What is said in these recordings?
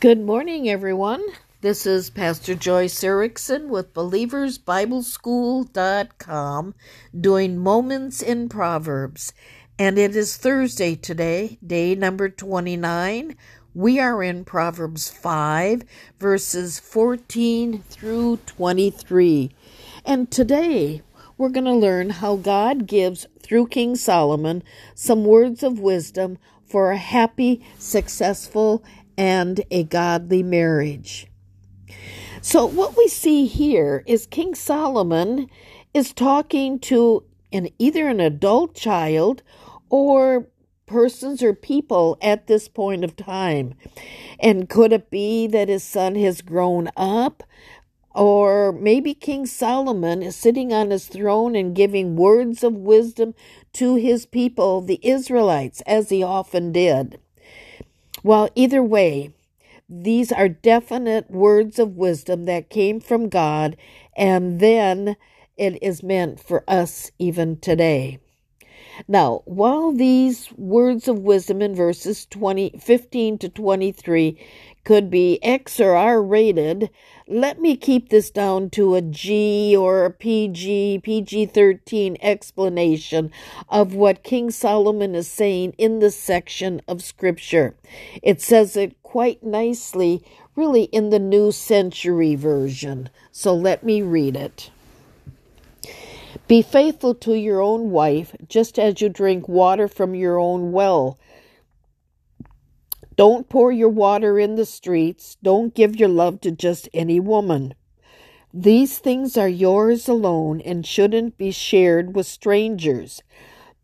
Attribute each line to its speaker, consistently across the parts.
Speaker 1: Good morning, everyone. This is Pastor Joyce Erickson with BelieversBibleSchool.com doing Moments in Proverbs. And it is Thursday today, day number 29. We are in Proverbs 5, verses 14 through 23. And today we're going to learn how God gives, through King Solomon, some words of wisdom for a happy, successful, and a godly marriage. So, what we see here is King Solomon is talking to an either an adult child or persons or people at this point of time. And could it be that his son has grown up? Or maybe King Solomon is sitting on his throne and giving words of wisdom to his people, the Israelites, as he often did. Well, either way, these are definite words of wisdom that came from God, and then it is meant for us even today. Now, while these words of wisdom in verses 20, 15 to 23 could be X or R rated, let me keep this down to a G or a PG, PG 13 explanation of what King Solomon is saying in this section of Scripture. It says it quite nicely, really, in the New Century Version. So let me read it. Be faithful to your own wife, just as you drink water from your own well. Don't pour your water in the streets. Don't give your love to just any woman. These things are yours alone and shouldn't be shared with strangers.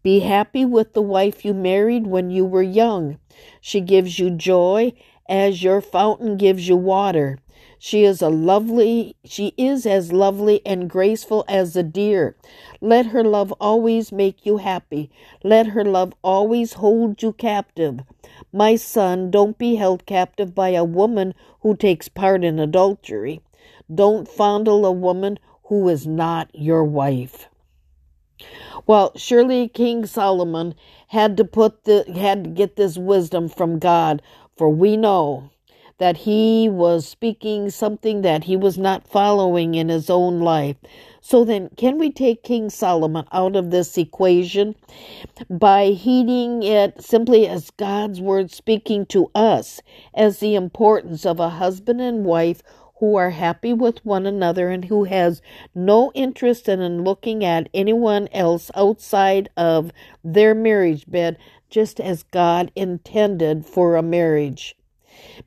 Speaker 1: Be happy with the wife you married when you were young. She gives you joy as your fountain gives you water. She is a lovely, she is as lovely and graceful as a deer. Let her love always make you happy. Let her love always hold you captive. My son, don't be held captive by a woman who takes part in adultery. Don't fondle a woman who is not your wife. Well, surely King Solomon had to put the had to get this wisdom from God, for we know that he was speaking something that he was not following in his own life. So then, can we take King Solomon out of this equation by heeding it simply as God's word speaking to us as the importance of a husband and wife who are happy with one another and who has no interest in looking at anyone else outside of their marriage bed, just as God intended for a marriage.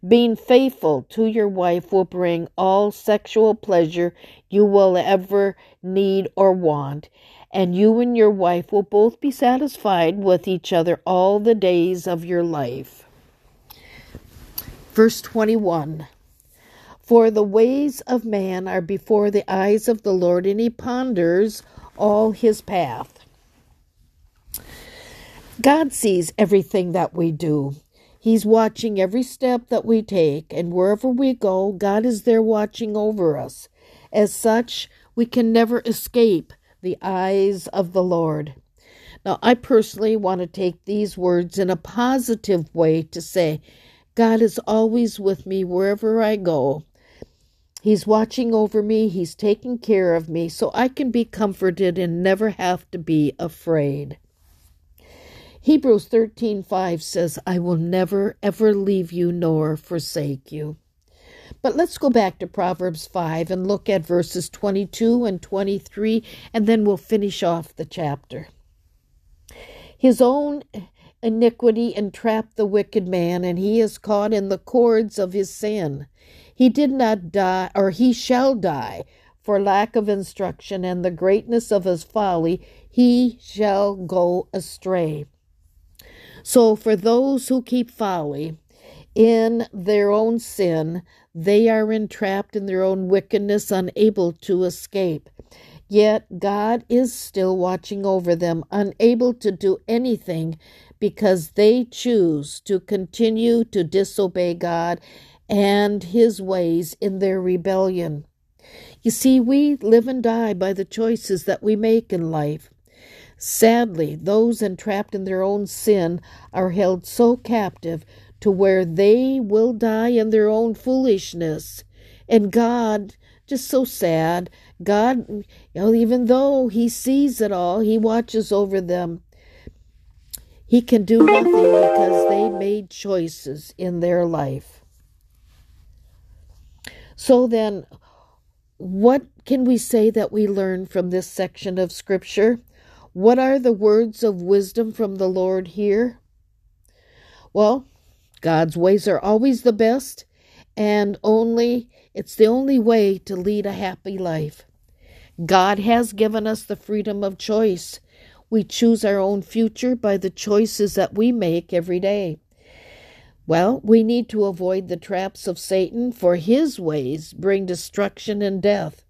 Speaker 1: Being faithful to your wife will bring all sexual pleasure you will ever need or want, and you and your wife will both be satisfied with each other all the days of your life. Verse 21 For the ways of man are before the eyes of the Lord, and he ponders all his path. God sees everything that we do. He's watching every step that we take, and wherever we go, God is there watching over us. As such, we can never escape the eyes of the Lord. Now, I personally want to take these words in a positive way to say, God is always with me wherever I go. He's watching over me, He's taking care of me, so I can be comforted and never have to be afraid. Hebrews 13:5 says, "I will never ever leave you nor forsake you." But let's go back to Proverbs 5 and look at verses 22 and 23 and then we'll finish off the chapter. His own iniquity entrapped the wicked man and he is caught in the cords of his sin. He did not die or he shall die for lack of instruction and the greatness of his folly he shall go astray. So, for those who keep folly in their own sin, they are entrapped in their own wickedness, unable to escape. Yet God is still watching over them, unable to do anything because they choose to continue to disobey God and His ways in their rebellion. You see, we live and die by the choices that we make in life. Sadly, those entrapped in their own sin are held so captive to where they will die in their own foolishness. And God, just so sad, God, you know, even though He sees it all, He watches over them. He can do nothing because they made choices in their life. So then, what can we say that we learn from this section of Scripture? What are the words of wisdom from the Lord here? Well, God's ways are always the best, and only it's the only way to lead a happy life. God has given us the freedom of choice. We choose our own future by the choices that we make every day. Well, we need to avoid the traps of Satan, for his ways bring destruction and death.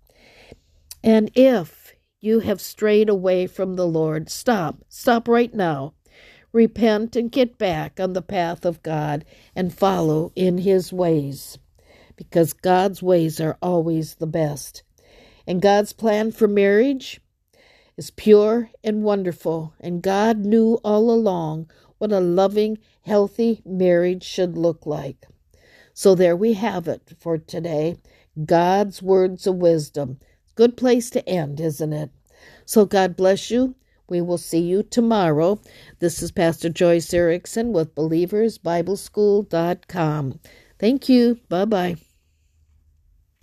Speaker 1: And if you have strayed away from the Lord, stop. Stop right now. Repent and get back on the path of God and follow in his ways. Because God's ways are always the best. And God's plan for marriage is pure and wonderful. And God knew all along what a loving, healthy marriage should look like. So there we have it for today. God's words of wisdom. Good place to end, isn't it? So God bless you. We will see you tomorrow. This is Pastor Joyce Erickson with BelieversBibleSchool.com. Thank you. Bye bye.